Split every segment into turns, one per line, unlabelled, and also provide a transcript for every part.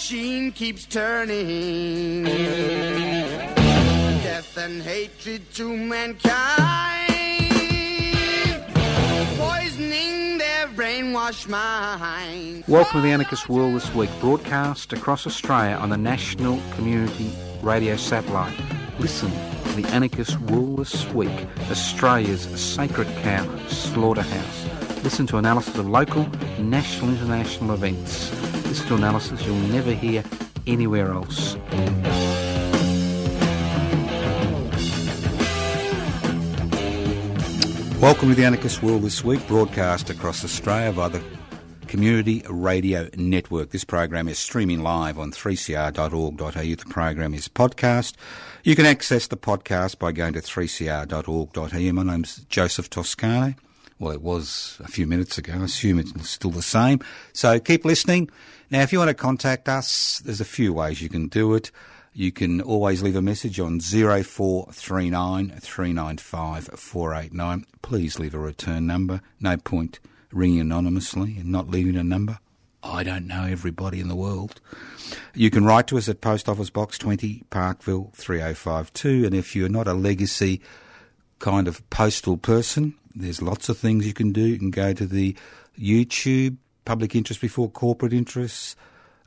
machine keeps turning. Death and hatred to mankind, poisoning their brainwashed.
Welcome to the Anarchist World this week, broadcast across Australia on the National Community Radio Satellite. Listen to the Anarchist World this week, Australia's sacred cow slaughterhouse. Listen to analysis of local, national, international events. Listen to analysis you'll never hear anywhere else. Welcome to the Anarchist World this week, broadcast across Australia via the Community Radio Network. This program is streaming live on 3cr.org.au. The program is podcast. You can access the podcast by going to 3cr.org.au. My name's Joseph Toscano. Well, it was a few minutes ago. I assume it's still the same. So keep listening. Now, if you want to contact us, there's a few ways you can do it. You can always leave a message on 0439 395 489. Please leave a return number. No point ringing anonymously and not leaving a number. I don't know everybody in the world. You can write to us at Post Office Box 20, Parkville 3052. And if you're not a legacy kind of postal person, there's lots of things you can do. You can go to the YouTube, Public Interest Before Corporate Interests,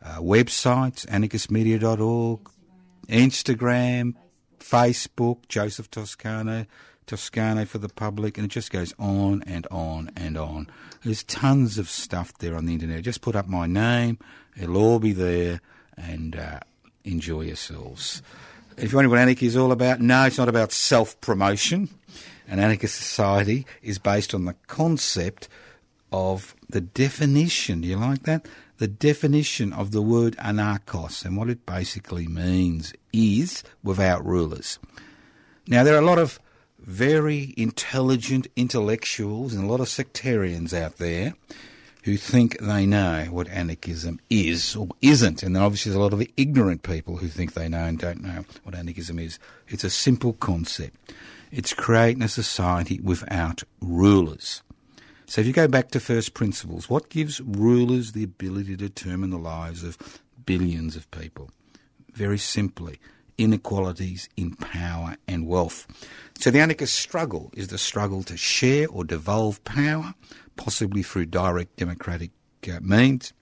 uh, websites, anarchistmedia.org, Instagram, Facebook, Joseph Toscano, Toscano for the public, and it just goes on and on and on. There's tons of stuff there on the internet. Just put up my name, it'll all be there, and uh, enjoy yourselves. If you wonder what anarchy is all about, no, it's not about self promotion. An anarchist society is based on the concept of the definition. Do you like that? The definition of the word anarchos and what it basically means is without rulers. Now, there are a lot of very intelligent intellectuals and a lot of sectarians out there who think they know what anarchism is or isn't. And then obviously there's a lot of ignorant people who think they know and don't know what anarchism is. It's a simple concept. It's creating a society without rulers. So if you go back to first principles, what gives rulers the ability to determine the lives of billions of people? Very simply, inequalities in power and wealth. So the anarchist struggle is the struggle to share or devolve power, possibly through direct democratic uh, means,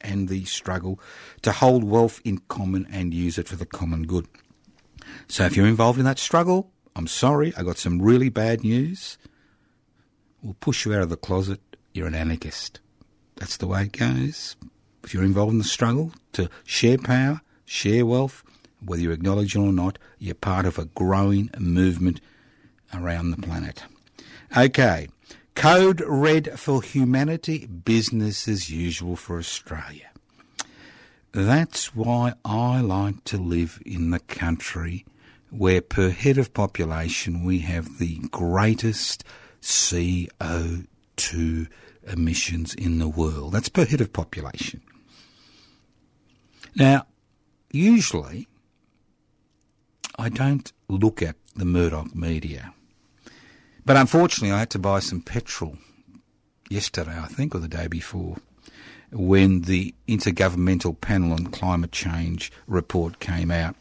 and the struggle to hold wealth in common and use it for the common good. So if you're involved in that struggle, I'm sorry, I got some really bad news. We'll push you out of the closet. You're an anarchist. That's the way it goes. If you're involved in the struggle to share power, share wealth, whether you acknowledge it or not, you're part of a growing movement around the planet. Okay, Code Red for Humanity, business as usual for Australia. That's why I like to live in the country where, per head of population, we have the greatest CO2 emissions in the world. That's per head of population. Now, usually, I don't look at the Murdoch media. But unfortunately, I had to buy some petrol yesterday, I think, or the day before, when the Intergovernmental Panel on Climate Change report came out.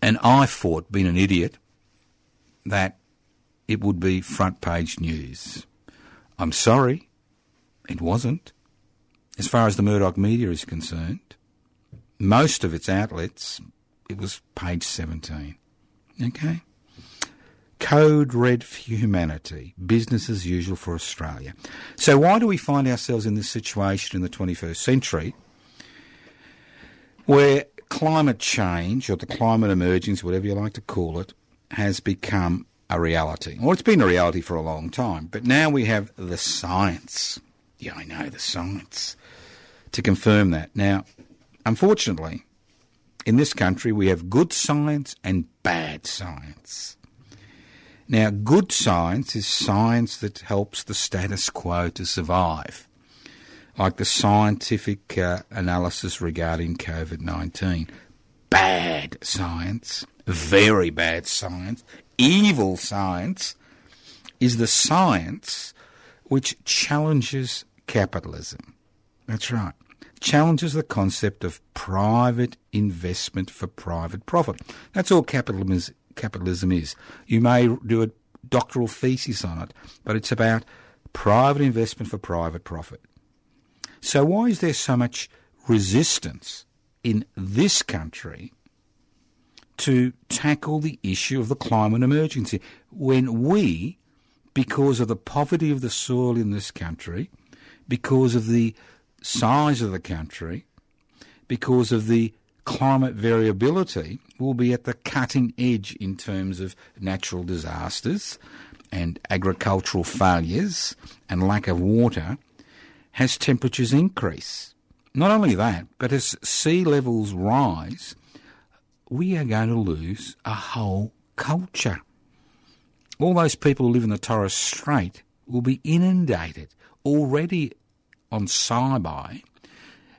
And I thought, being an idiot, that it would be front page news. I'm sorry, it wasn't. As far as the Murdoch media is concerned, most of its outlets, it was page 17. Okay? Code Red for Humanity, business as usual for Australia. So, why do we find ourselves in this situation in the 21st century where climate change, or the climate emergence, whatever you like to call it, has become a reality? Well, it's been a reality for a long time, but now we have the science. Yeah, I know, the science to confirm that. Now, unfortunately, in this country, we have good science and bad science. Now, good science is science that helps the status quo to survive, like the scientific uh, analysis regarding COVID 19. Bad science, very bad science, evil science is the science which challenges capitalism. That's right. Challenges the concept of private investment for private profit. That's all capitalism is. Capitalism is. You may do a doctoral thesis on it, but it's about private investment for private profit. So why is there so much resistance in this country to tackle the issue of the climate emergency when we, because of the poverty of the soil in this country, because of the size of the country, because of the climate variability, will be at the cutting edge in terms of natural disasters and agricultural failures and lack of water as temperatures increase. Not only that, but as sea levels rise, we are going to lose a whole culture. All those people who live in the Torres Strait will be inundated already on Saibai,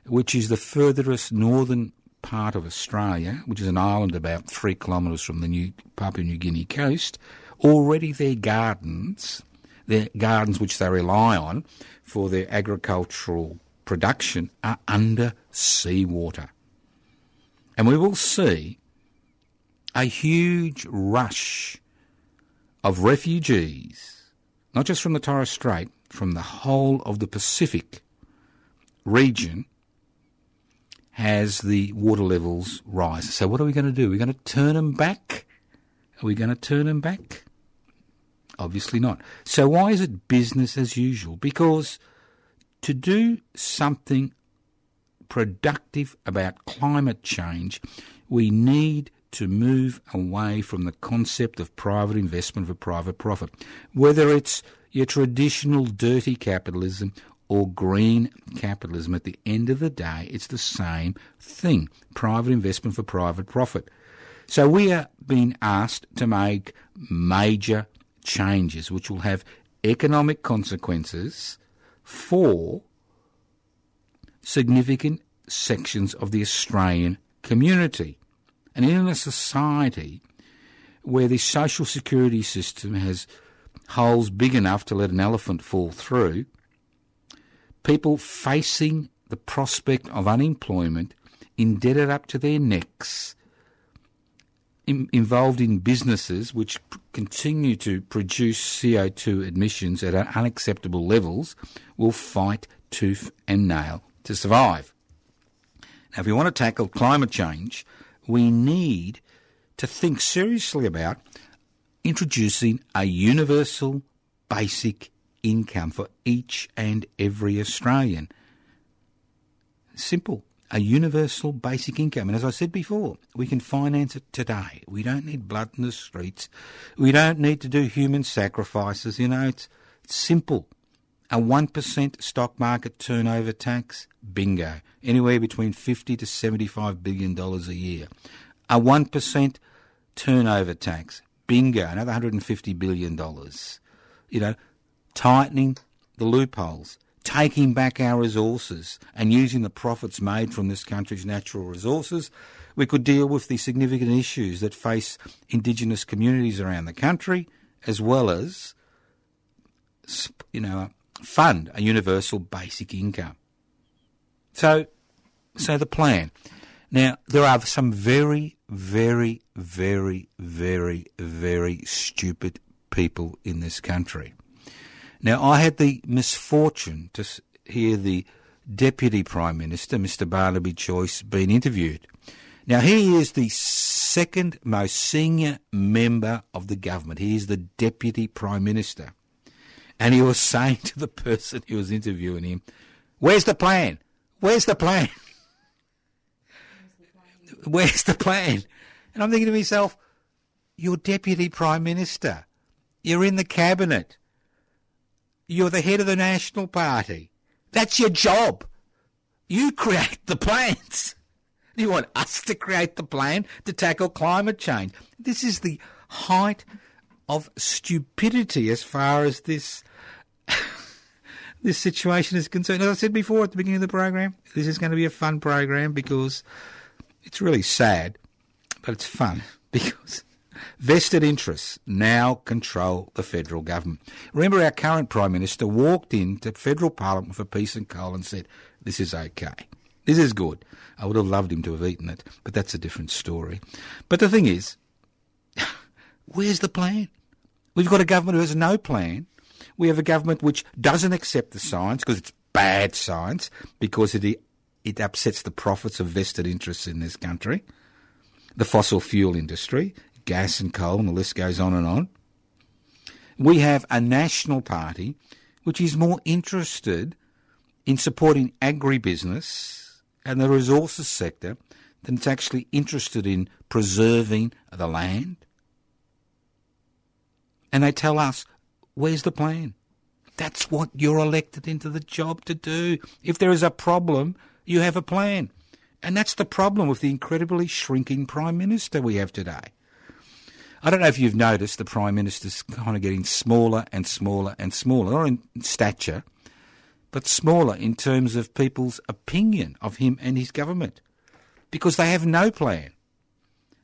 which is the furthest northern part of Australia, which is an island about three kilometres from the New Papua New Guinea coast. Already their gardens, their gardens which they rely on for their agricultural production, are under seawater. And we will see a huge rush of refugees, not just from the Torres Strait, from the whole of the Pacific region has the water levels rise. So what are we going to do? We're going to turn them back? Are we going to turn them back? Obviously not. So why is it business as usual? Because to do something productive about climate change, we need to move away from the concept of private investment for private profit. Whether it's your traditional dirty capitalism or green capitalism, at the end of the day, it's the same thing private investment for private profit. So we are being asked to make major changes which will have economic consequences for significant sections of the Australian community. And in a society where the social security system has holes big enough to let an elephant fall through, people facing the prospect of unemployment, indebted up to their necks, in, involved in businesses which p- continue to produce CO2 emissions at unacceptable levels, will fight tooth and nail to survive. Now, if we want to tackle climate change, we need to think seriously about introducing a universal basic income for each and every Australian. Simple. A universal basic income. And as I said before, we can finance it today. We don't need blood in the streets. We don't need to do human sacrifices. You know, it's, it's simple. A 1% stock market turnover tax, bingo. Anywhere between 50 to 75 billion dollars a year. A 1% turnover tax, bingo, another 150 billion dollars. You know, tightening the loopholes, taking back our resources and using the profits made from this country's natural resources, we could deal with the significant issues that face Indigenous communities around the country, as well as, you know, fund a universal basic income. So, so the plan. Now, there are some very, very, very, very, very stupid people in this country. Now, I had the misfortune to hear the Deputy Prime Minister, Mr. Barnaby Joyce, being interviewed. Now, he is the second most senior member of the government. He is the Deputy Prime Minister. And he was saying to the person who was interviewing him, Where's the plan? Where's the plan? Where's the plan? And I'm thinking to myself, You're Deputy Prime Minister. You're in the Cabinet. You're the head of the National Party. That's your job. You create the plans. You want us to create the plan to tackle climate change? This is the height of stupidity as far as this this situation is concerned. As I said before at the beginning of the program, this is going to be a fun program because it's really sad, but it's fun because vested interests now control the federal government. Remember, our current Prime Minister walked into federal parliament for piece and coal and said, This is okay. This is good. I would have loved him to have eaten it, but that's a different story. But the thing is, where's the plan? We've got a government who has no plan. We have a government which doesn't accept the science because it's bad science, because it, it upsets the profits of vested interests in this country. The fossil fuel industry, gas and coal, and the list goes on and on. We have a national party which is more interested in supporting agribusiness and the resources sector than it's actually interested in preserving the land and they tell us, where's the plan? That's what you're elected into the job to do. If there is a problem, you have a plan. And that's the problem with the incredibly shrinking Prime Minister we have today. I don't know if you've noticed the Prime Minister's kind of getting smaller and smaller and smaller, not in stature, but smaller in terms of people's opinion of him and his government. Because they have no plan.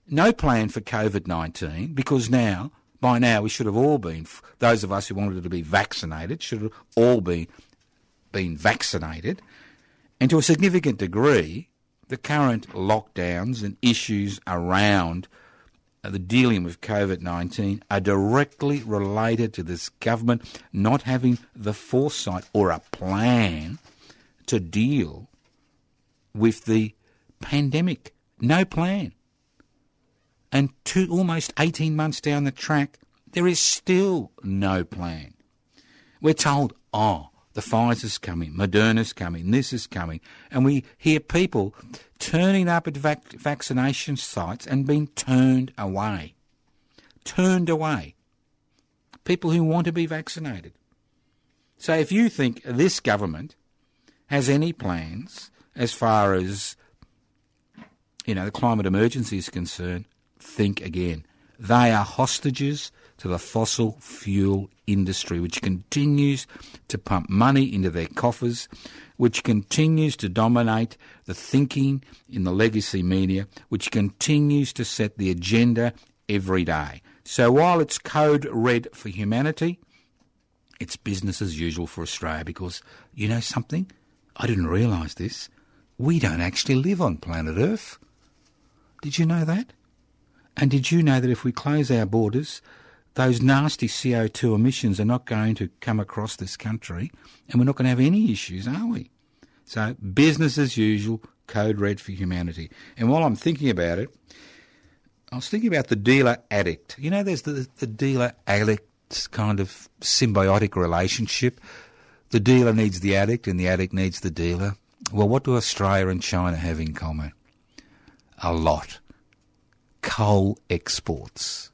No plan for COVID 19, because now by now we should have all been, those of us who wanted to be vaccinated, should have all been, been vaccinated. And to a significant degree, the current lockdowns and issues around Uh, the dealing with COVID 19 are directly related to this government not having the foresight or a plan to deal with the pandemic. No plan. And two, almost 18 months down the track, there is still no plan. We're told, oh, the Pfizer's coming, Moderna's coming, this is coming. And we hear people turning up at vac- vaccination sites and being turned away. Turned away. People who want to be vaccinated. So if you think this government has any plans as far as you know the climate emergency is concerned, think again. They are hostages to the fossil fuel industry, which continues to pump money into their coffers, which continues to dominate the thinking in the legacy media, which continues to set the agenda every day. So while it's code red for humanity, it's business as usual for Australia because you know something? I didn't realise this. We don't actually live on planet Earth. Did you know that? And did you know that if we close our borders, those nasty CO2 emissions are not going to come across this country and we're not going to have any issues, are we? So, business as usual, code red for humanity. And while I'm thinking about it, I was thinking about the dealer addict. You know, there's the, the dealer addict kind of symbiotic relationship. The dealer needs the addict and the addict needs the dealer. Well, what do Australia and China have in common? A lot coal exports.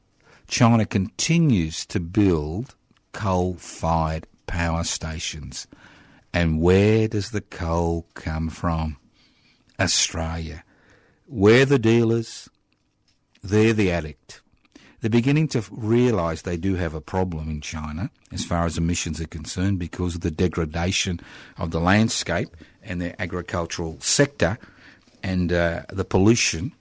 China continues to build coal fired power stations. And where does the coal come from? Australia. We're the dealers, they're the addict. They're beginning to realise they do have a problem in China as far as emissions are concerned because of the degradation of the landscape and their agricultural sector and uh, the pollution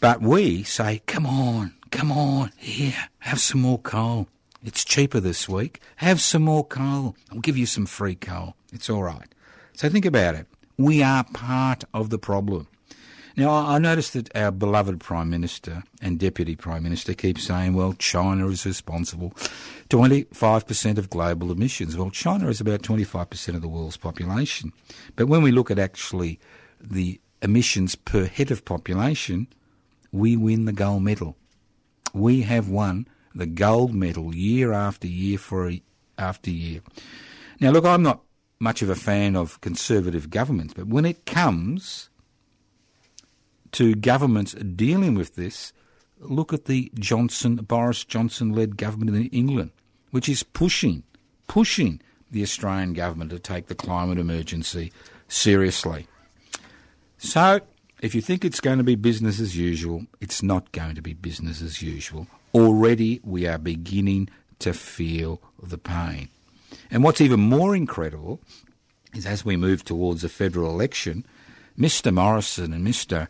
but we say, come on, come on, here, have some more coal. It's cheaper this week. Have some more coal. I'll give you some free coal. It's all right. So think about it. We are part of the problem. Now, I noticed that our beloved Prime Minister and Deputy Prime Minister keep saying, well, China is responsible 25% of global emissions. Well, China is about 25% of the world's population. But when we look at actually the emissions per head of population, we win the gold medal. We have won the gold medal year after year for after year. Now, look, I'm not much of a fan of conservative governments, but when it comes to governments dealing with this, look at the Johnson Boris Johnson led government in England, which is pushing pushing the Australian government to take the climate emergency seriously. So, if you think it's going to be business as usual, it's not going to be business as usual. Already we are beginning to feel the pain. And what's even more incredible is as we move towards a federal election, Mr. Morrison and Mr.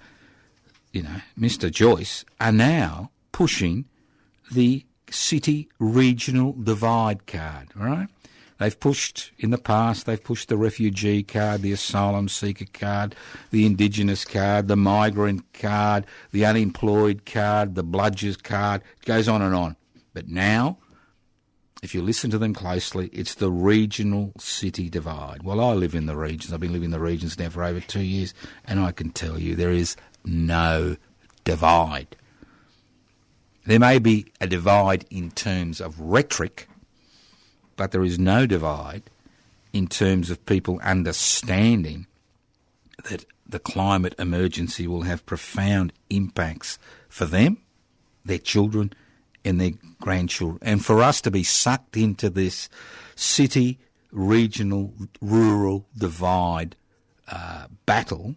you know, Mr. Joyce are now pushing the city regional divide card, right? They've pushed in the past, they've pushed the refugee card, the asylum seeker card, the indigenous card, the migrant card, the unemployed card, the bludgers card, it goes on and on. But now, if you listen to them closely, it's the regional city divide. Well, I live in the regions. I've been living in the regions now for over two years, and I can tell you there is no divide. There may be a divide in terms of rhetoric, but there is no divide in terms of people understanding that the climate emergency will have profound impacts for them, their children, and their grandchildren. And for us to be sucked into this city, regional, rural divide uh, battle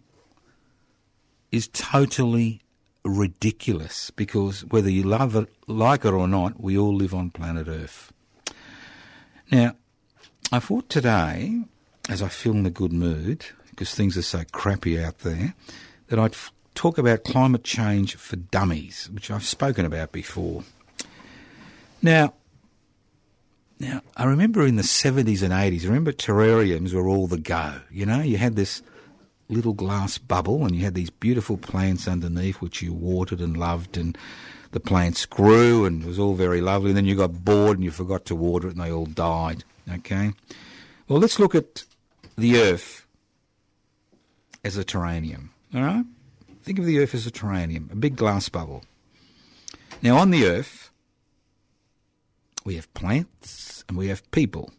is totally ridiculous because whether you love it, like it or not, we all live on planet Earth. Now, I thought today, as I feel in a good mood, because things are so crappy out there, that I'd f- talk about climate change for dummies, which I've spoken about before. Now, now I remember in the 70s and 80s, I remember terrariums were all the go. You know, you had this little glass bubble and you had these beautiful plants underneath which you watered and loved and the plants grew and it was all very lovely and then you got bored and you forgot to water it and they all died okay? Well let's look at the earth as a terrarium all right? Think of the earth as a terrarium a big glass bubble. Now on the earth we have plants and we have people.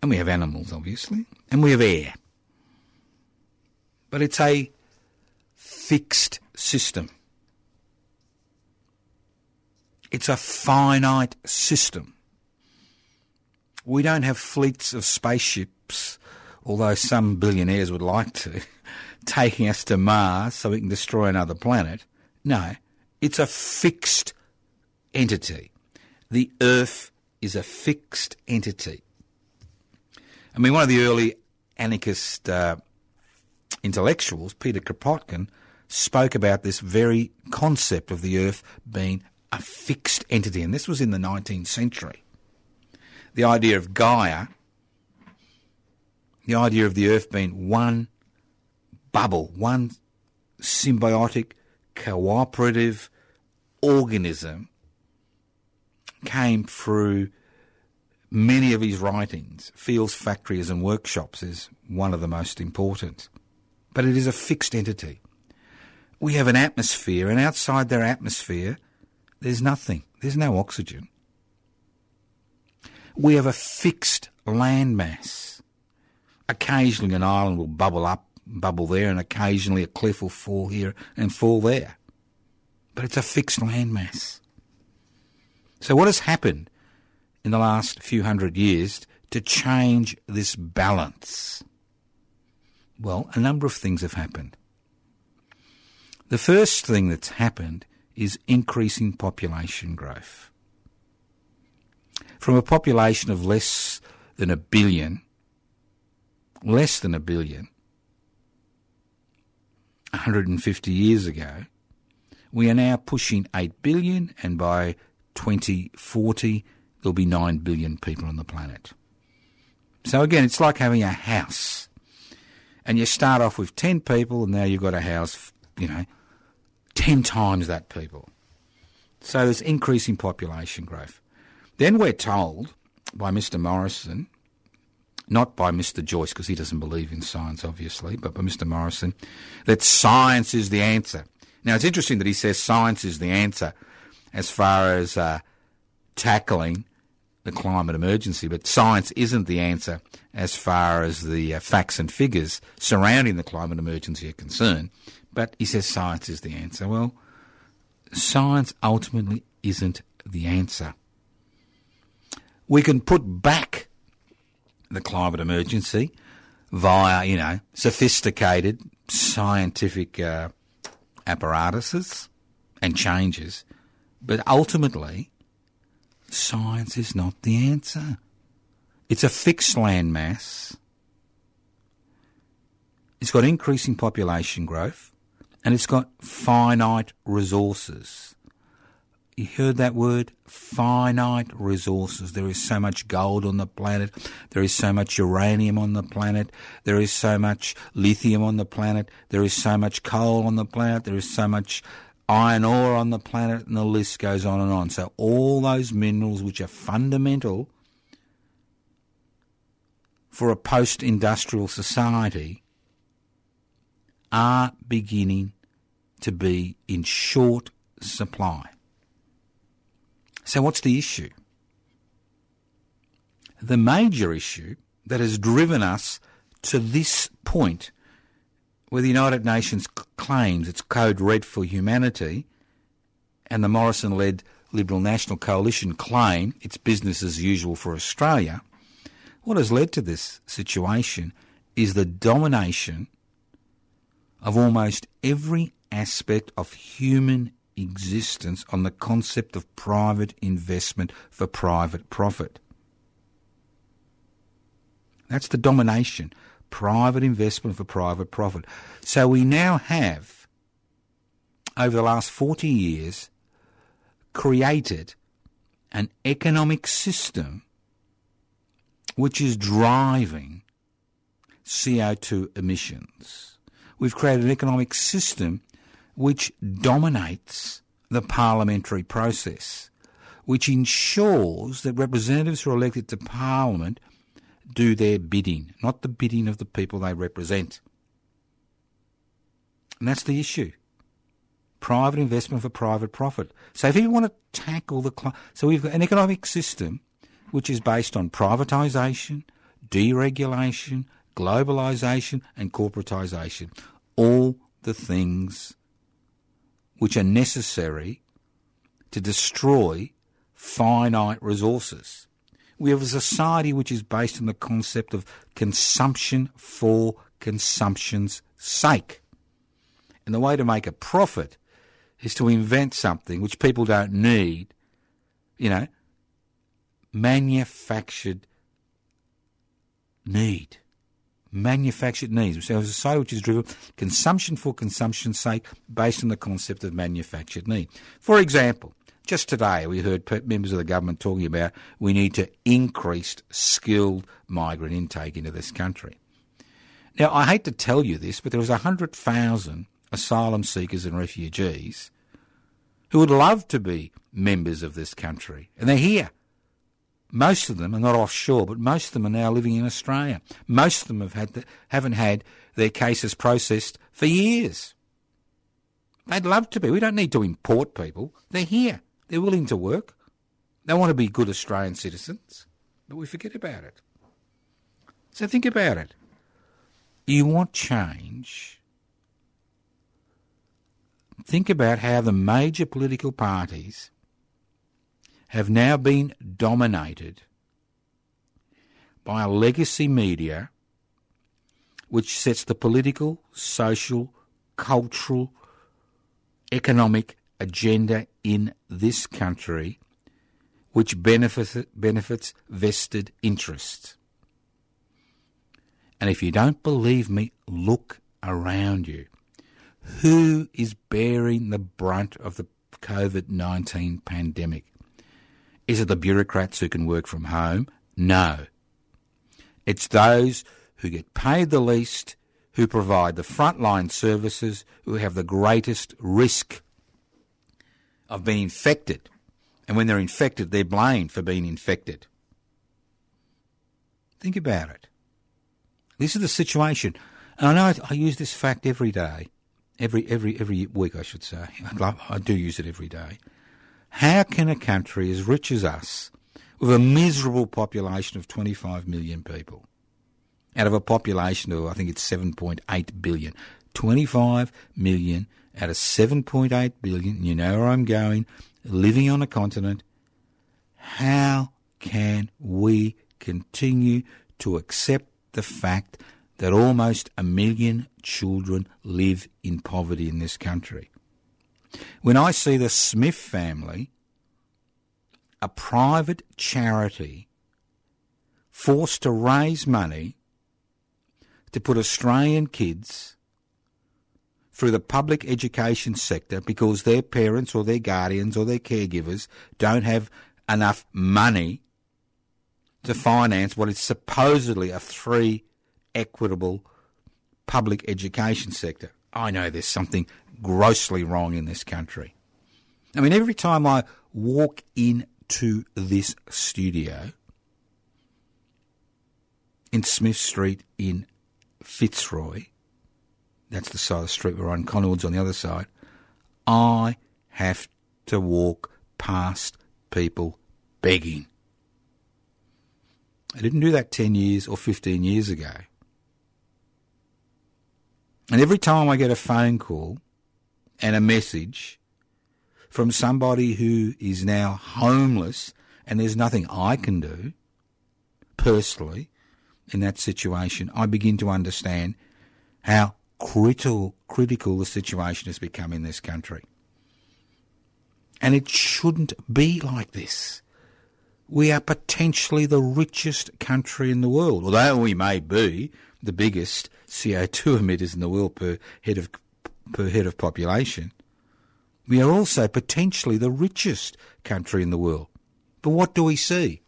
And we have animals obviously and we have air. But it's a fixed system. It's a finite system. We don't have fleets of spaceships, although some billionaires would like to, taking us to Mars so we can destroy another planet. No, it's a fixed entity. The Earth is a fixed entity. I mean, one of the early anarchist uh, intellectuals, Peter Kropotkin, spoke about this very concept of the Earth being a fixed entity, and this was in the 19th century. The idea of Gaia, the idea of the Earth being one bubble, one symbiotic, cooperative organism, came through many of his writings. Fields, Factories, and Workshops is one of the most important but it is a fixed entity. We have an atmosphere, and outside their atmosphere, there's nothing. There's no oxygen. We have a fixed landmass. Occasionally an island will bubble up, bubble there, and occasionally a cliff will fall here and fall there. But it's a fixed landmass. So what has happened in the last few hundred years to change this balance? Well, a number of things have happened. The first thing that's happened is increasing population growth. From a population of less than a billion, less than a billion, 150 years ago, we are now pushing 8 billion, and by 2040, there'll be 9 billion people on the planet. So again, it's like having a house and you start off with 10 people, and now you've got a house, you know, 10 times that people. So there's increasing population growth. Then we're told by Mr. Morrison, not by Mr. Joyce, because he doesn't believe in science, obviously, but by Mr. Morrison, that science is the answer. Now, it's interesting that he says science is the answer as far as uh, tackling the climate emergency, but science isn't the answer as far as the uh, facts and figures surrounding the climate emergency are concerned. But he says science is the answer. Well, science ultimately isn't the answer. We can put back the climate emergency via, you know, sophisticated scientific uh, apparatuses and changes, but ultimately, science is not the answer. It's a fixed land mass. It's got increasing population growth, and it's got finite resources. You heard that word? Finite resources. There is so much gold on the planet. There is so much uranium on the planet. There is so much lithium on the planet. There is so much coal on the planet. There is so much iron ore on the planet, and the list goes on and on. So, all those minerals which are fundamental for a post industrial society are beginning to be in short supply. So, what's the issue? The major issue that has driven us to this point, where the United Nations claims its Code Red for Humanity and the Morrison led Liberal National Coalition claim it's business as usual for Australia, what has led to this situation is the domination of almost every aspect of human existence on the concept of private investment for private profit. That's the domination. Private investment for private profit. So we now have, over the last 40 years, created an economic system which is driving CO2 emissions. We've created an economic system which dominates the parliamentary process, which ensures that representatives who are elected to parliament do their bidding, not the bidding of the people they represent. And that's the issue. Private investment for private profit. So if you want to tackle the... Cl- so we've got an economic system which is based on privatisation, deregulation, globalisation and corporatisation. All the things which are necessary to destroy finite resources. We have a society which is based on the concept of consumption for consumption's sake. And the way to make a profit is to invent something which people don't need, you know, manufactured need. Manufactured needs. So a society which is driven consumption for consumption's sake based on the concept of manufactured need. For example, just today we heard members of the government talking about we need to increase skilled migrant intake into this country. Now, I hate to tell you this, but there was 100,000 asylum seekers and refugees who would love to be members of this country, and they're here. Most of them are not offshore, but most of them are now living in Australia. Most of them have had the, haven't had their cases processed for years. They'd love to be. We don't need to import people. They're here. They're willing to work. They want to be good Australian citizens, but we forget about it. So think about it. You want change. Think about how the major political parties have now been dominated by a legacy media which sets the political, social, cultural, economic agenda in this country which benefits, benefits vested interests. And if you don't believe me, look around you. Who is bearing the brunt of the COVID 19 pandemic? Is it the bureaucrats who can work from home? No. It's those who get paid the least, who provide the frontline services, who have the greatest risk of being infected. And when they're infected, they're blamed for being infected. Think about it. This is the situation. And I know I use this fact every day, every every every week, I should say. I, love, I do use it every day. How can a country as rich as us, with a miserable population of 25 million people, out of a population of, I think it's 7.8 billion, 25 million out of 7.8 billion, you know where I'm going, living on a continent, how can we continue to accept the fact that almost a million children live in poverty in this country. When I see the Smith family, a private charity, forced to raise money to put Australian kids through the public education sector because their parents or their guardians or their caregivers don't have enough money to finance what is supposedly a free, equitable public education sector. I know there's something grossly wrong in this country. I mean, every time I walk into this studio in Smith Street in Fitzroy, that's the side of the street we're on, Collingwood's on the other side, I have to walk past people begging. I didn't do that 10 years or 15 years ago. And every time I get a phone call and a message from somebody who is now homeless and there's nothing I can do personally in that situation, I begin to understand how critical, critical the situation has become in this country. And it shouldn't be like this. We are potentially the richest country in the world, although we may be the biggest CO2 emitters in the world per head of per head of population. We are also potentially the richest country in the world. But what do we see?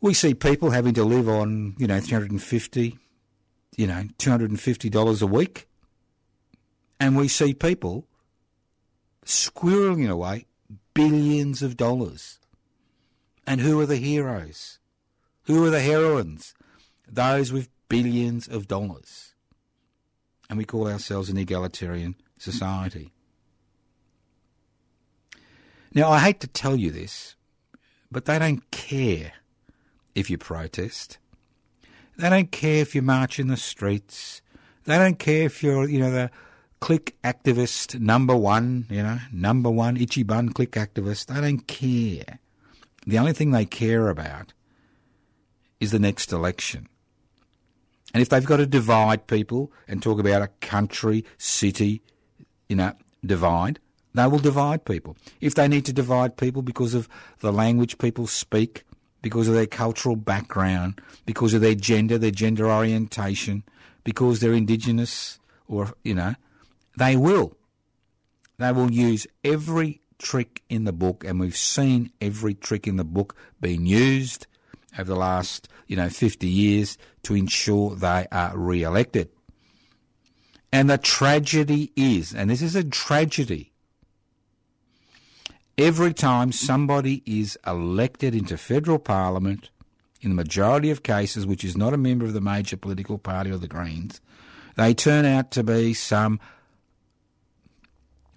We see people having to live on, you know, 350, you know, $250 a week. And we see people squirreling away billions of dollars. And who are the heroes? Who are the heroines? Those with billions of dollars. And we call ourselves an egalitarian society. Now, I hate to tell you this, but they don't care if you protest. They don't care if you march in the streets. They don't care if you're, you know, the click activist number one, you know, number one itchy bun click activist. They don't care. The only thing they care about is the next election. And if they've got to divide people and talk about a country, city, you know, divide, they will divide people. If they need to divide people because of the language people speak, because of their cultural background, because of their gender, their gender orientation, because they're indigenous or, you know, they will. They will use every trick in the book, and we've seen every trick in the book being used over the last, you know, 50 years to ensure they are re-elected. And the tragedy is, and this is a tragedy, every time somebody is elected into federal parliament, in the majority of cases, which is not a member of the major political party or the Greens, they turn out to be some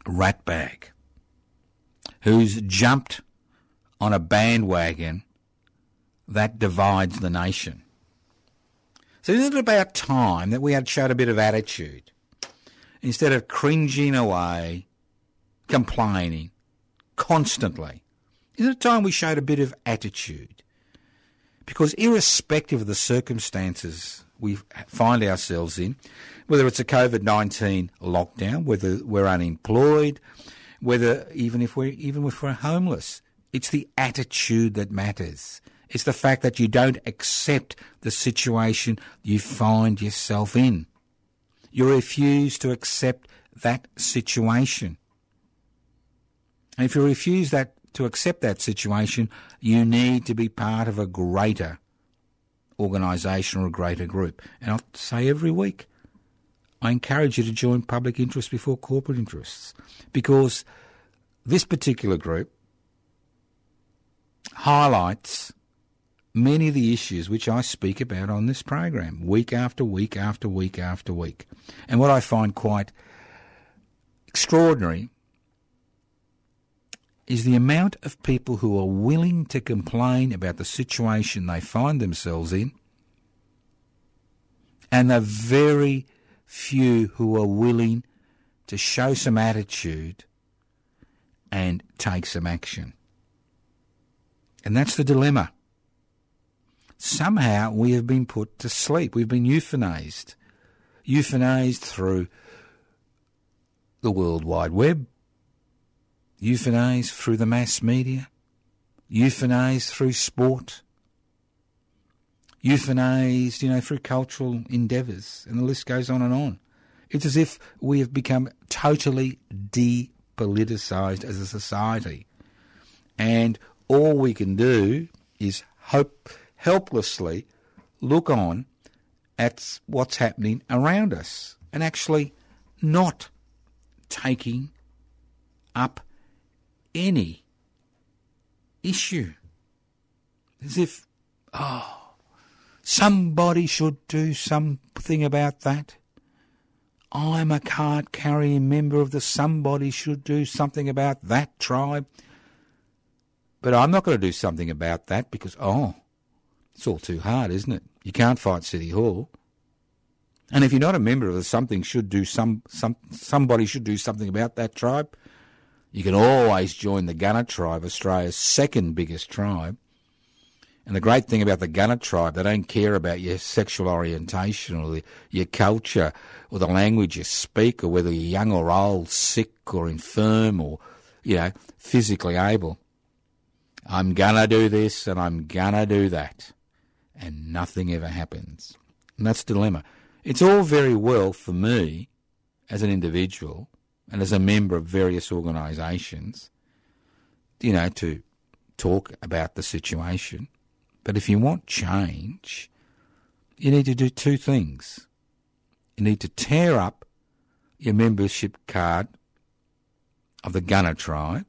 ratbag who's jumped on a bandwagon that divides the nation. So isn't it about time that we had showed a bit of attitude instead of cringing away, complaining constantly? Isn't it time we showed a bit of attitude? Because irrespective of the circumstances we find ourselves in, whether it's a COVID 19 lockdown, whether we're unemployed, whether even if we're, even if we're homeless, it's the attitude that matters. It's the fact that you don't accept the situation you find yourself in. You refuse to accept that situation. And if you refuse that to accept that situation, you need to be part of a greater organisation or a greater group. And I'll say every week, I encourage you to join public interest before corporate interests because this particular group highlights many of the issues which I speak about on this program, week after week after week after week. And what I find quite extraordinary is the amount of people who are willing to complain about the situation they find themselves in, and the very few who are willing to show some attitude and take some action. And that's the dilemma. somehow we have been put to sleep. We've been euthanized. Euthanized through the World Wide Web, euthanized through the mass media, euthanized through sport, euthanized, you know, through cultural endeavours, and the list goes on and on. It's as if we have become totally depoliticised as a society. And all we can do is hope helplessly look on at what's happening around us and actually not taking up any issue. As if, oh, somebody should do something about that. I'm a card carrying member of the somebody should do something about that tribe. But I'm not going to do something about that because, oh, it's all too hard, isn't it? You can't fight City Hall. And if you're not a member of the something should do some, some somebody should do something about that tribe, you can always join the Gunner tribe, Australia's second biggest tribe. And the great thing about the Gunner tribe, they don't care about your sexual orientation or the, your culture or the language you speak or whether you're young or old, sick or infirm or, you know, physically able. I'm gonna do this and I'm gonna do that. And nothing ever happens. And that's the dilemma. It's all very well for me as an individual and as a member of various organisations, you know, to talk about the situation. But if you want change, you need to do two things. You need to tear up your membership card of the Gunner tribe,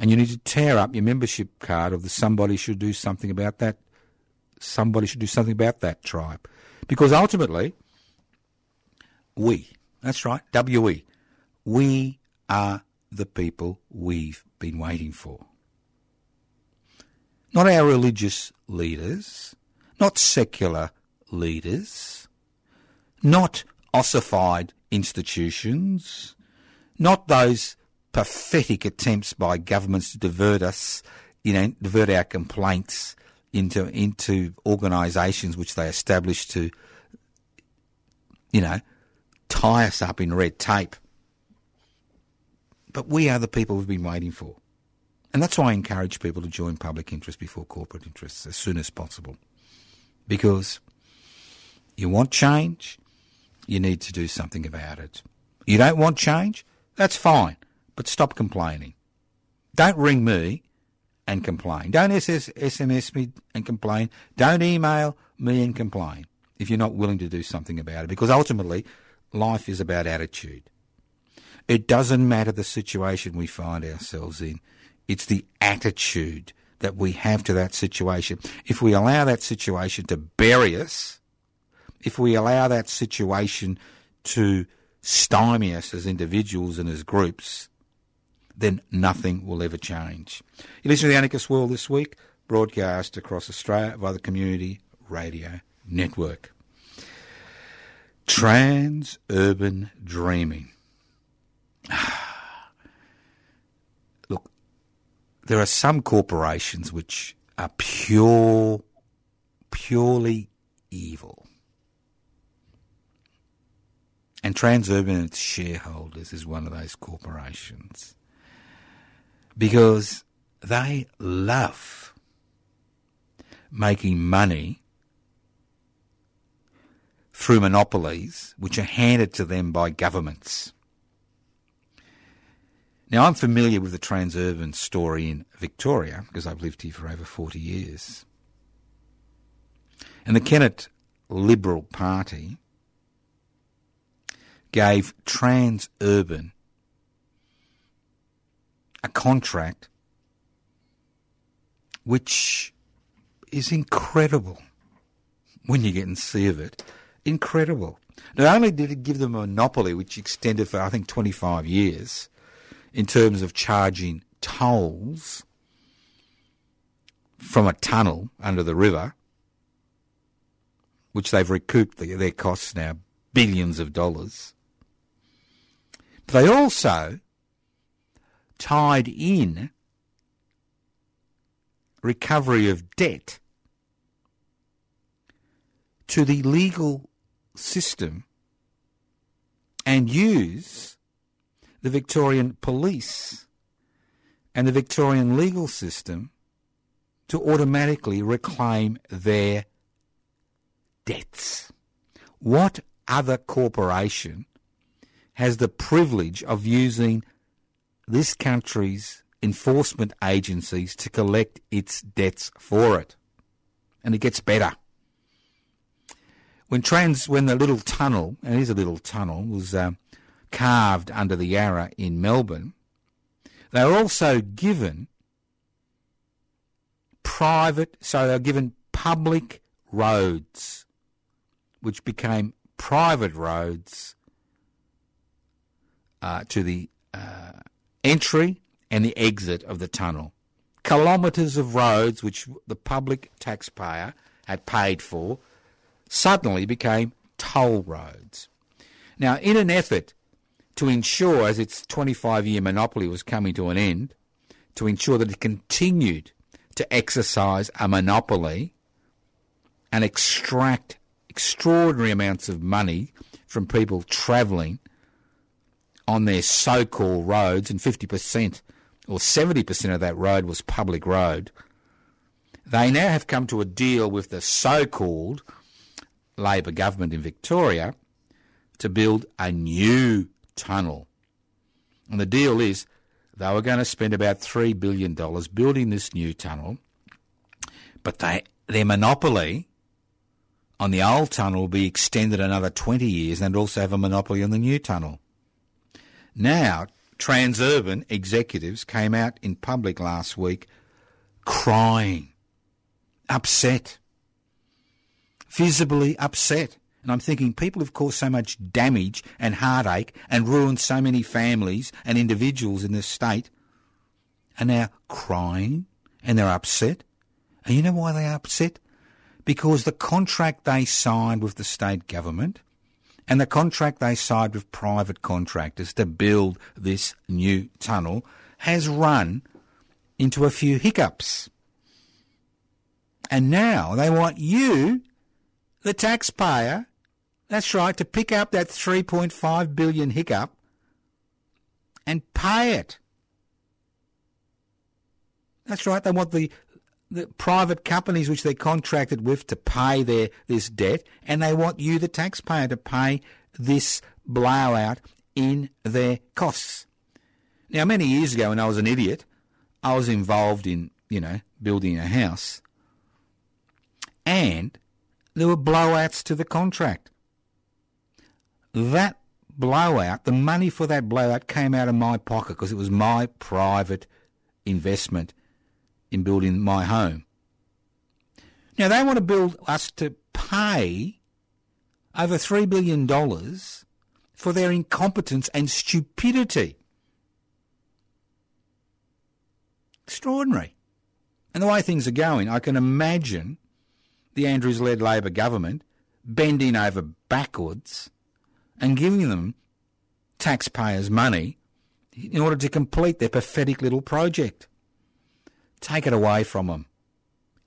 and you need to tear up your membership card of the somebody should do something about that. Somebody should do something about that tribe. Because ultimately, we, that's right, WE, we are the people we've been waiting for. Not our religious leaders, not secular leaders, not ossified institutions, not those pathetic attempts by governments to divert us, you know, divert our complaints into into organisations which they establish to, you know, tie us up in red tape. But we are the people we've been waiting for. And that's why I encourage people to join public interest before corporate interests as soon as possible. Because you want change, you need to do something about it. You don't want change? That's fine, but stop complaining. Don't ring me and complain. Don't SS, SMS me and complain. Don't email me and complain if you're not willing to do something about it. Because ultimately, life is about attitude. It doesn't matter the situation we find ourselves in. It's the attitude that we have to that situation. If we allow that situation to bury us, if we allow that situation to stymie us as individuals and as groups, then nothing will ever change. You listen to the Anarchist World this week, broadcast across Australia via the Community Radio Network. Trans urban dreaming. Look, there are some corporations which are pure, purely evil. And Transurban and its shareholders is one of those corporations because they love making money through monopolies which are handed to them by governments. Now, I'm familiar with the Transurban story in Victoria because I've lived here for over 40 years. And the Kennett Liberal Party gave Transurban a contract which is incredible when you get and see of it. Incredible. Not only did it give them a monopoly, which extended for, I think, 25 years, in terms of charging tolls from a tunnel under the river, which they've recouped their costs now, billions of dollars. But they also tied in recovery of debt to the legal system and use the Victorian police and the Victorian legal system to automatically reclaim their debts. What other corporation has the privilege of using this country's enforcement agencies to collect its debts for it? And it gets better. When trans, when the little tunnel, and it is a little tunnel, was uh, carved under the Yarra in Melbourne, they were also given private, so they were given public roads, which became private roads uh, to the uh, entry and the exit of the tunnel. Kilometres of roads which the public taxpayer had paid for suddenly became toll roads. Now, in an effort to ensure, as its 25 year monopoly was coming to an end, to ensure that it continued to exercise a monopoly and extract extraordinary amounts of money from people travelling on their so called roads, and 50% or 70% of that road was public road. They now have come to a deal with the so called Labor government in Victoria to build a new tunnel. And the deal is they were going to spend about $3 billion building this new tunnel, but they, their monopoly on the old tunnel will be extended another 20 years and also have a monopoly on the new tunnel. Now, Transurban executives came out in public last week crying, upset, visibly upset. And I'm thinking people have caused so much damage and heartache and ruined so many families and individuals in this state are now crying and they're upset. And you know why they're upset? Because the contract they signed with the state government and the contract they signed with private contractors to build this new tunnel has run into a few hiccups. And now they want you, the taxpayer, that's right, to pick up that 3.5 billion hiccup and pay it. That's right, they want the the private companies which they contracted with to pay their this debt, and they want you, the taxpayer, to pay this blowout in their costs. Now, many years ago, when I was an idiot, I was involved in you know building a house, and there were blowouts to the contract. That blowout, the money for that blowout came out of my pocket because it was my private investment in building my home. Now, they want to build us to pay over $3 billion for their incompetence and stupidity. Extraordinary. And the way things are going, I can imagine the Andrews led Labor government bending over backwards and giving them taxpayers' money in order to complete their pathetic little project. Take it away from them.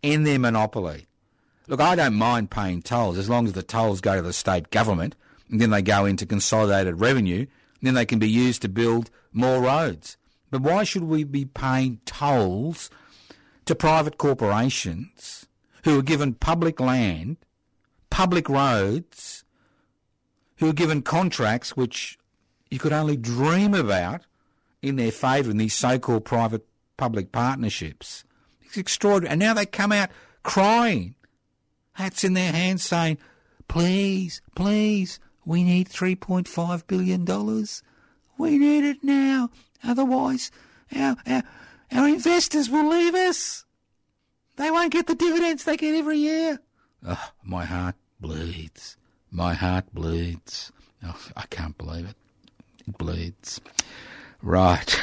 End their monopoly. Look, I don't mind paying tolls as long as the tolls go to the state government and then they go into consolidated revenue then they can be used to build more roads. But why should we be paying tolls to private corporations who are given public land, public roads, who are given contracts which you could only dream about in their favour in these so-called private public partnerships. It's extraordinary. And now they come out crying, hats in their hands, saying, please, please, we need $3.5 billion. We need it now. Otherwise, our, our, our investors will leave us. They won't get the dividends they get every year. Oh, my heart bleeds. My heart bleeds. Oh, I can't believe it. It bleeds. Right.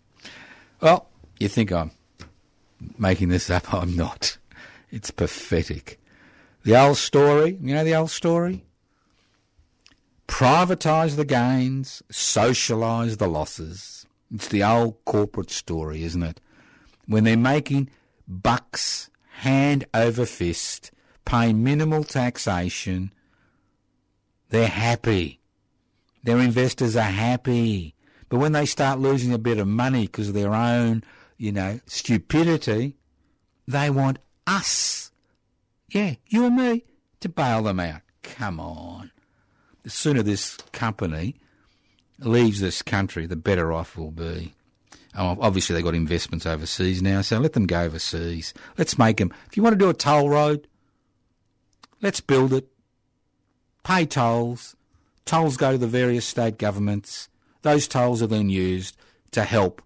well, you think I'm making this up? I'm not. It's pathetic. The old story, you know the old story? Privatise the gains, socialise the losses. It's the old corporate story, isn't it? When they're making bucks hand over fist, pay minimal taxation, they're happy. Their investors are happy. But when they start losing a bit of money because of their own, you know, stupidity, they want us, yeah, you and me, to bail them out. Come on. The sooner this company leaves this country, the better off we'll be. Oh, obviously, they've got investments overseas now, so let them go overseas. Let's make them. If you want to do a toll road, let's build it. Pay tolls. Tolls go to the various state governments. Those tolls are then used to help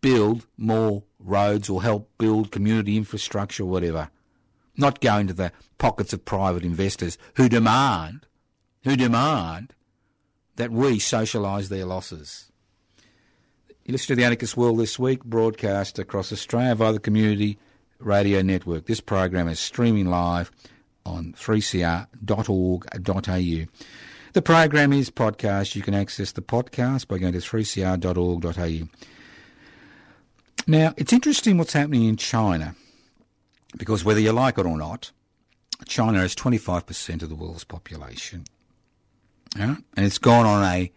build more roads or help build community infrastructure or whatever. Not go into the pockets of private investors who demand, who demand that we socialise their losses. You listen to the Anarchist World this week, broadcast across Australia via the Community Radio Network. This program is streaming live on 3cr.org.au. The program is podcast. You can access the podcast by going to 3cr.org.au. Now, it's interesting what's happening in China because whether you like it or not, China is 25% of the world's population. Yeah? And it's gone on a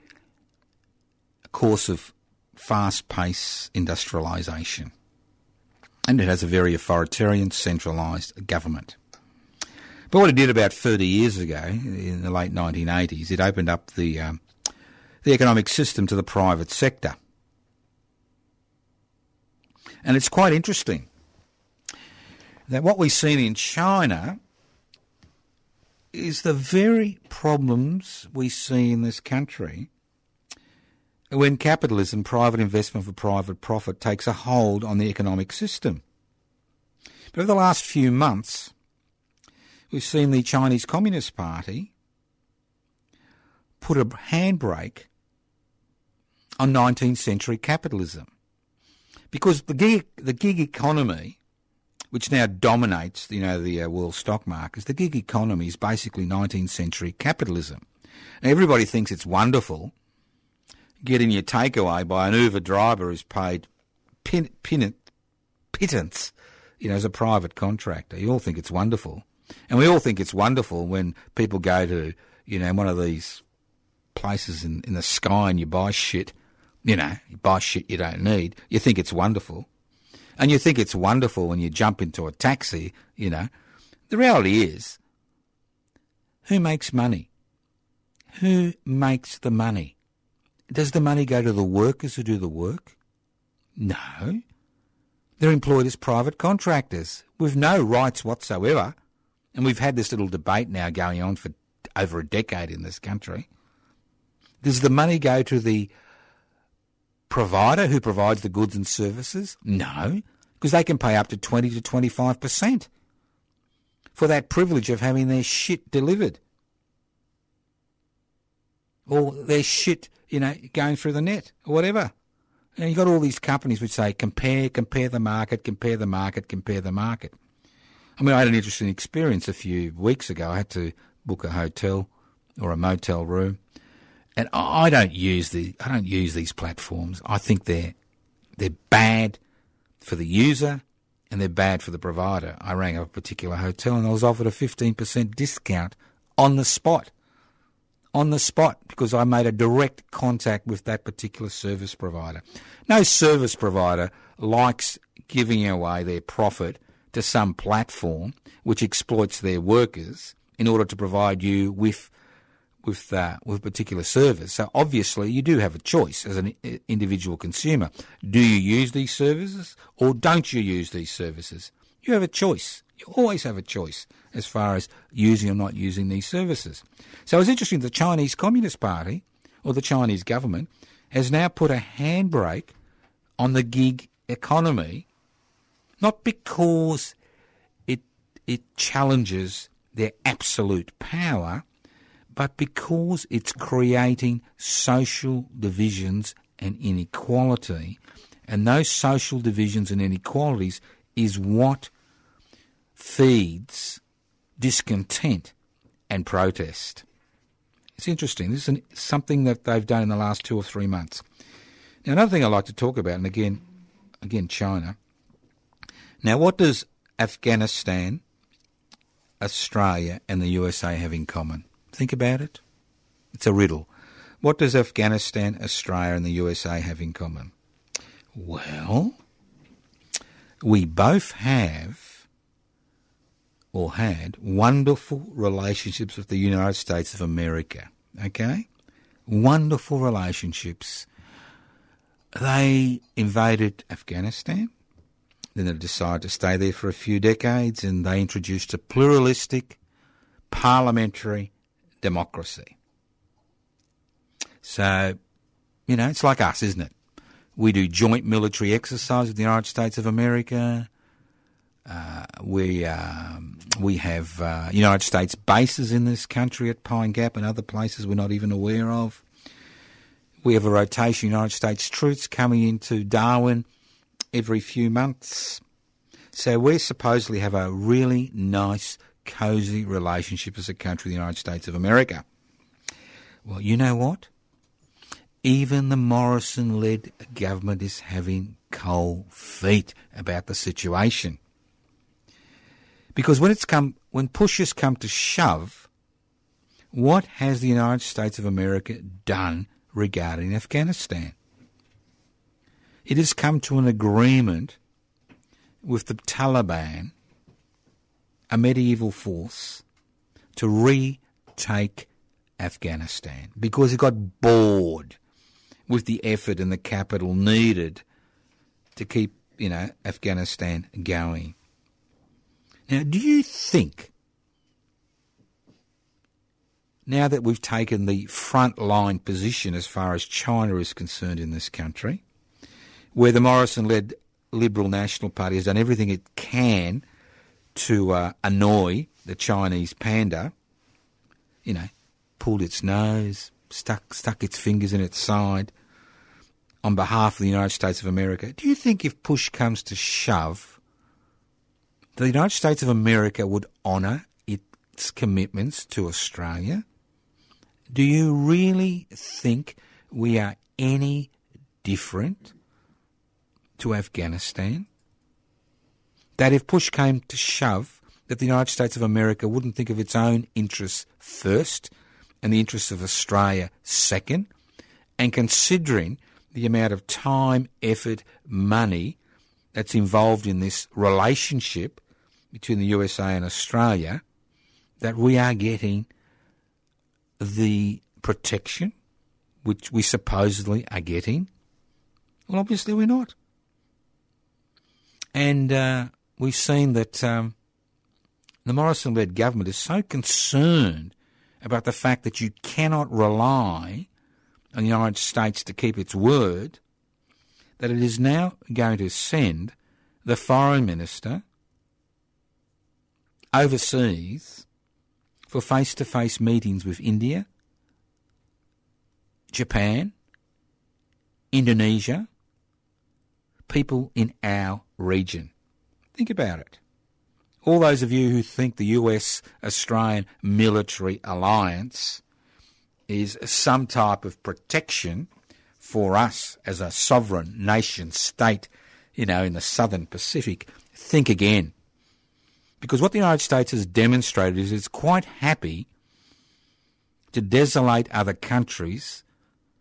course of fast paced industrialisation. And it has a very authoritarian, centralised government. But what it did about 30 years ago, in the late 1980s, it opened up the, um, the economic system to the private sector. And it's quite interesting that what we've seen in China is the very problems we see in this country when capitalism, private investment for private profit, takes a hold on the economic system. But over the last few months, we've seen the Chinese Communist Party put a handbrake on 19th century capitalism. Because the gig, the gig economy, which now dominates you know, the uh, world stock markets, the gig economy is basically 19th century capitalism. Now, everybody thinks it's wonderful getting your takeaway by an Uber driver who's paid pin, pin, pittance, you know, as a private contractor. You all think it's wonderful. And we all think it's wonderful when people go to, you know, one of these places in, in the sky and you buy shit, you know, you buy shit you don't need. You think it's wonderful. And you think it's wonderful when you jump into a taxi, you know. The reality is, who makes money? Who makes the money? Does the money go to the workers who do the work? No. They're employed as private contractors with no rights whatsoever. And we've had this little debate now going on for over a decade in this country. Does the money go to the provider who provides the goods and services? No, because they can pay up to 20 to 25% for that privilege of having their shit delivered. Or their shit you know, going through the net or whatever. And you've got all these companies which say compare, compare the market, compare the market, compare the market. I mean, I had an interesting experience a few weeks ago. I had to book a hotel or a motel room, and I don't use the I don't use these platforms. I think they're they're bad for the user and they're bad for the provider. I rang up a particular hotel and I was offered a fifteen percent discount on the spot on the spot because I made a direct contact with that particular service provider. No service provider likes giving away their profit to some platform which exploits their workers in order to provide you with with uh, with a particular service. So obviously you do have a choice as an individual consumer. Do you use these services or don't you use these services? You have a choice. You always have a choice as far as using or not using these services. So it's interesting the Chinese Communist Party or the Chinese government has now put a handbrake on the gig economy, not because it it challenges their absolute power, but because it's creating social divisions and inequality. And those social divisions and inequalities is what feeds discontent and protest. It's interesting. This is an, something that they've done in the last two or three months. Now, another thing I'd like to talk about, and again, again, China. Now, what does Afghanistan Australia and the USA have in common? Think about it. It's a riddle. What does Afghanistan, Australia, and the USA have in common? Well, we both have or had wonderful relationships with the United States of America. Okay? Wonderful relationships. They invaded Afghanistan. Then they decided to stay there for a few decades and they introduced a pluralistic parliamentary democracy. So, you know, it's like us, isn't it? We do joint military exercise with the United States of America. Uh, we um, we have uh, United States bases in this country at Pine Gap and other places we're not even aware of. We have a rotation of United States troops coming into Darwin every few months. So we supposedly have a really nice, cosy relationship as a country the United States of America. Well, you know what? Even the Morrison led government is having cold feet about the situation. Because when it's come when push has come to shove, what has the United States of America done regarding Afghanistan? It has come to an agreement with the Taliban, a medieval force, to retake Afghanistan because it got bored with the effort and the capital needed to keep, you know, Afghanistan going. Now, do you think, now that we've taken the front line position as far as China is concerned in this country, where the Morrison led Liberal National Party has done everything it can to uh, annoy the Chinese panda, you know, pulled its nose, stuck stuck its fingers in its side on behalf of the United States of America. Do you think if push comes to shove, the United States of America would honour its commitments to Australia? Do you really think we are any different to Afghanistan? That if push came to shove, that the United States of America wouldn't think of its own interests first and the interests of Australia second, and considering the amount of time, effort, money that's involved in this relationship between the USA and Australia, that we are getting the protection which we supposedly are getting? Well, obviously we're not. And uh, we've seen that um, the Morrison led government is so concerned about the fact that you cannot rely on the United States to keep its word that it is now going to send the foreign minister overseas for face to face meetings with India, Japan, Indonesia, people in our region. Think about it. All those of you who think the US Australian military alliance is some type of protection for us as a sovereign nation state, you know, in the southern Pacific, think again. Because what the United States has demonstrated is it's quite happy to desolate other countries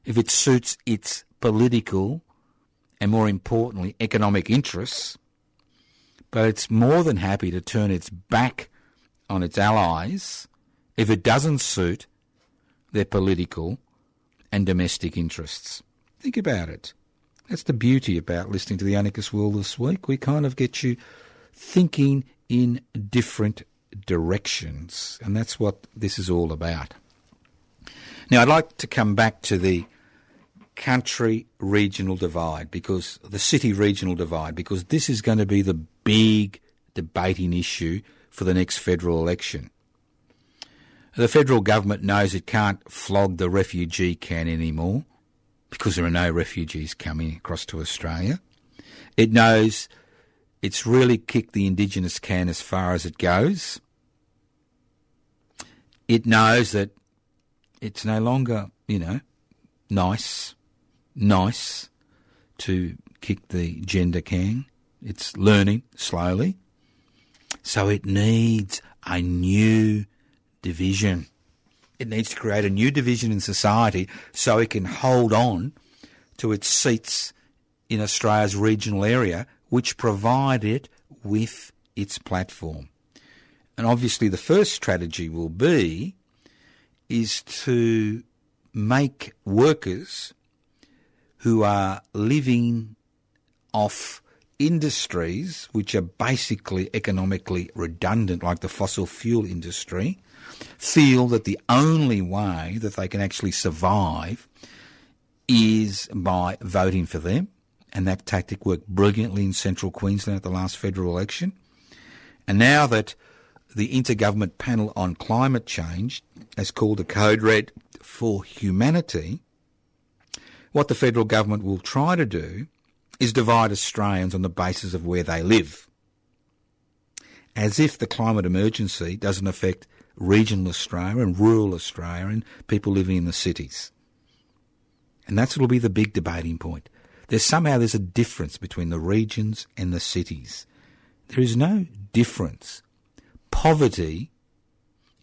if it suits its political and more importantly, economic interests, but it's more than happy to turn its back on its allies if it doesn't suit their political and domestic interests. Think about it. That's the beauty about listening to the Anarchist World this week. We kind of get you thinking in different directions, and that's what this is all about. Now, I'd like to come back to the country regional divide because the city regional divide because this is going to be the big debating issue for the next federal election. The federal government knows it can't flog the refugee can anymore because there are no refugees coming across to Australia. It knows it's really kicked the Indigenous can as far as it goes. It knows that it's no longer, you know, nice nice to kick the gender can. It's learning slowly. So it needs a new division. It needs to create a new division in society so it can hold on to its seats in Australia's regional area, which provide it with its platform. And obviously, the first strategy will be is to make workers who are living off industries which are basically economically redundant, like the fossil fuel industry, feel that the only way that they can actually survive is by voting for them. And that tactic worked brilliantly in central Queensland at the last federal election. And now that the Intergovernment Panel on Climate Change has called a code red for humanity, what the federal government will try to do is divide Australians on the basis of where they live. As if the climate emergency doesn't affect regional Australia and rural Australia and people living in the cities. And that's what'll be the big debating point. There's somehow there's a difference between the regions and the cities. There is no difference. Poverty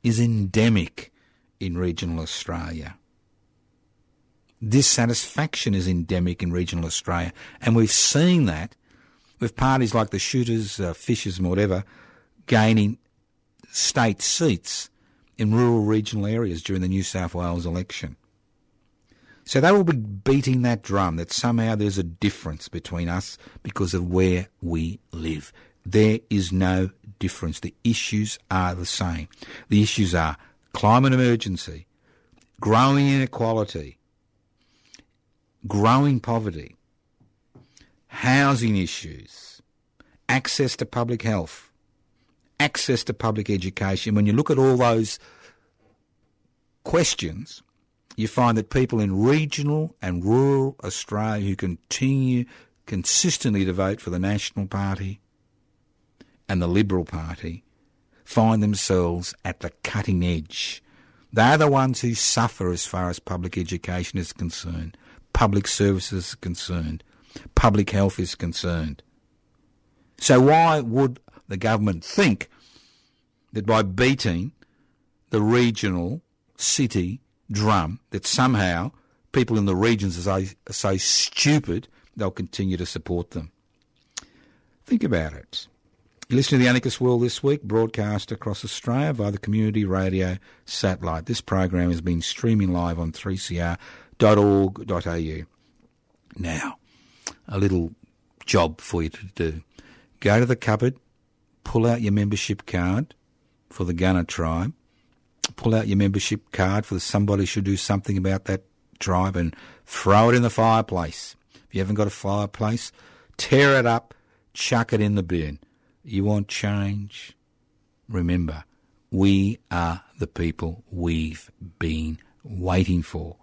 is endemic in regional Australia. Dissatisfaction is endemic in regional Australia, and we've seen that with parties like the Shooters, uh, Fishers, and whatever gaining state seats in rural regional areas during the New South Wales election. So they will be beating that drum that somehow there's a difference between us because of where we live. There is no difference. The issues are the same. The issues are climate emergency, growing inequality, growing poverty, housing issues, access to public health, access to public education. When you look at all those questions, you find that people in regional and rural Australia who continue consistently to vote for the National Party and the Liberal Party find themselves at the cutting edge. They're the ones who suffer as far as public education is concerned public services are concerned, public health is concerned. So why would the government think that by beating the regional city drum that somehow people in the regions are so, stupid they'll continue to support them? Think about it. You listen to the Anarchist World this week, broadcast across Australia via the Community Radio satellite. This program has been streaming live on 3CR au. Now, a little job for you to do. Go to the cupboard, pull out your membership card for the Gunner tribe, pull out your membership card for somebody should do something about that tribe and throw it in the fireplace. If you haven't got a fireplace, tear it up, chuck it in the bin. You want change? Remember, we are the people we've been waiting for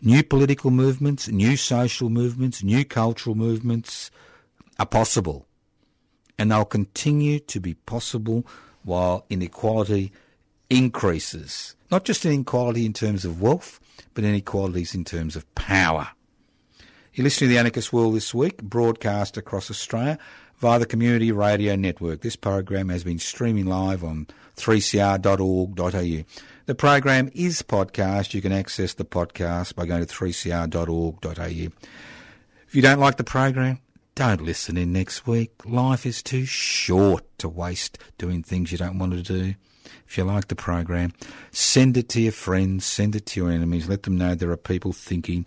new political movements, new social movements, new cultural movements are possible. And they'll continue to be possible while inequality increases. Not just inequality in terms of wealth, but inequalities in terms of power. You're listening to the Anarchist World this week, broadcast across Australia via the Community Radio Network. This program has been streaming live on 3cr.org.au. The program is podcast. You can access the podcast by going to 3cr.org.au. If you don't like the program, don't listen in next week. Life is too short to waste doing things you don't want to do. If you like the program, send it to your friends, send it to your enemies, let them know there are people thinking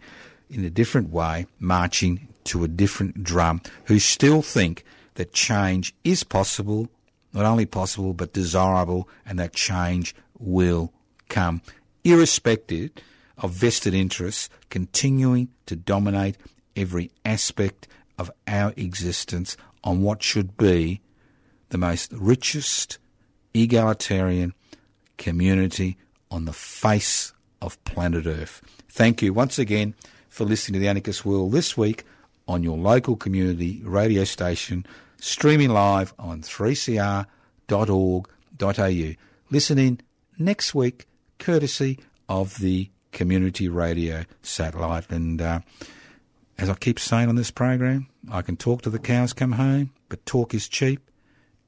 in a different way, marching to a different drum, who still think that change is possible, not only possible, but desirable, and that change will come, irrespective of vested interests continuing to dominate every aspect of our existence on what should be the most richest egalitarian community on the face of planet Earth. Thank you once again for listening to the Anarchist World this week on your local community radio station, streaming live on 3cr.org.au. Listen in next week courtesy of the community radio satellite. And uh, as I keep saying on this program, I can talk to the cows come home, but talk is cheap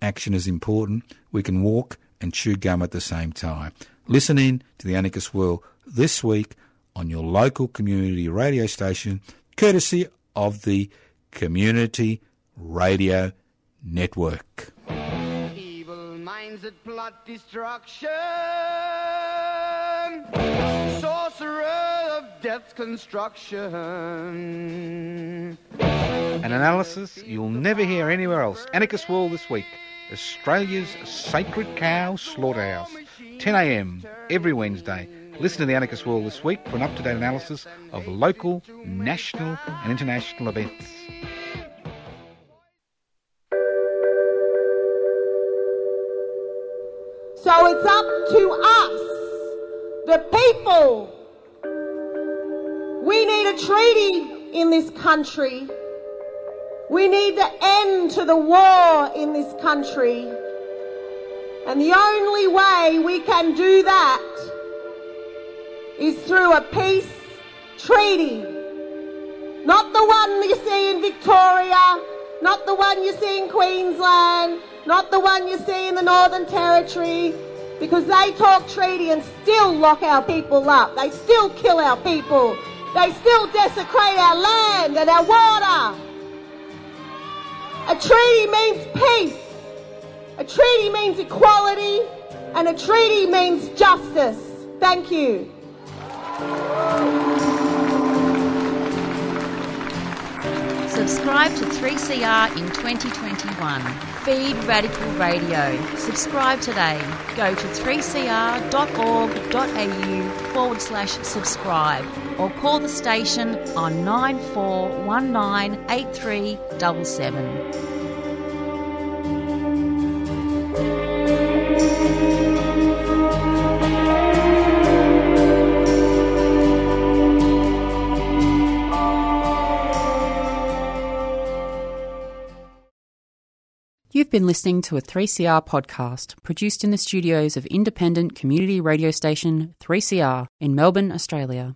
action is important. We can walk and chew gum at the same time. Listen in to the Anarchist World this week on your local community radio station, courtesy of the Community Radio Network.
Evil minds that plot destruction. Sorcerer of death's construction.
An analysis you'll never hear anywhere else. Anarchist World this week. Australia's sacred cow slaughterhouse. 10am every Wednesday. Listen to the Anarchist World this week for an up-to-date analysis of local, national and international events.
So it's up to us, the people. We need a treaty in this country. We need the end to the war in this country. And the only way we can do that is through a peace treaty. Not the one you see in Victoria, not the one you see in Queensland, not the one you see in the Northern Territory, because they talk treaty and still lock our people up. They still kill our people. They still desecrate our land and our water. A treaty means peace. A treaty means equality. And a treaty means justice. Thank you.
Subscribe to 3CR in 2021. Feed Radical Radio. Subscribe today. Go to 3cr.org.au forward slash subscribe or call the station on 94198377.
You've been listening to a 3CR podcast produced in the studios of independent community radio station 3CR in Melbourne, Australia.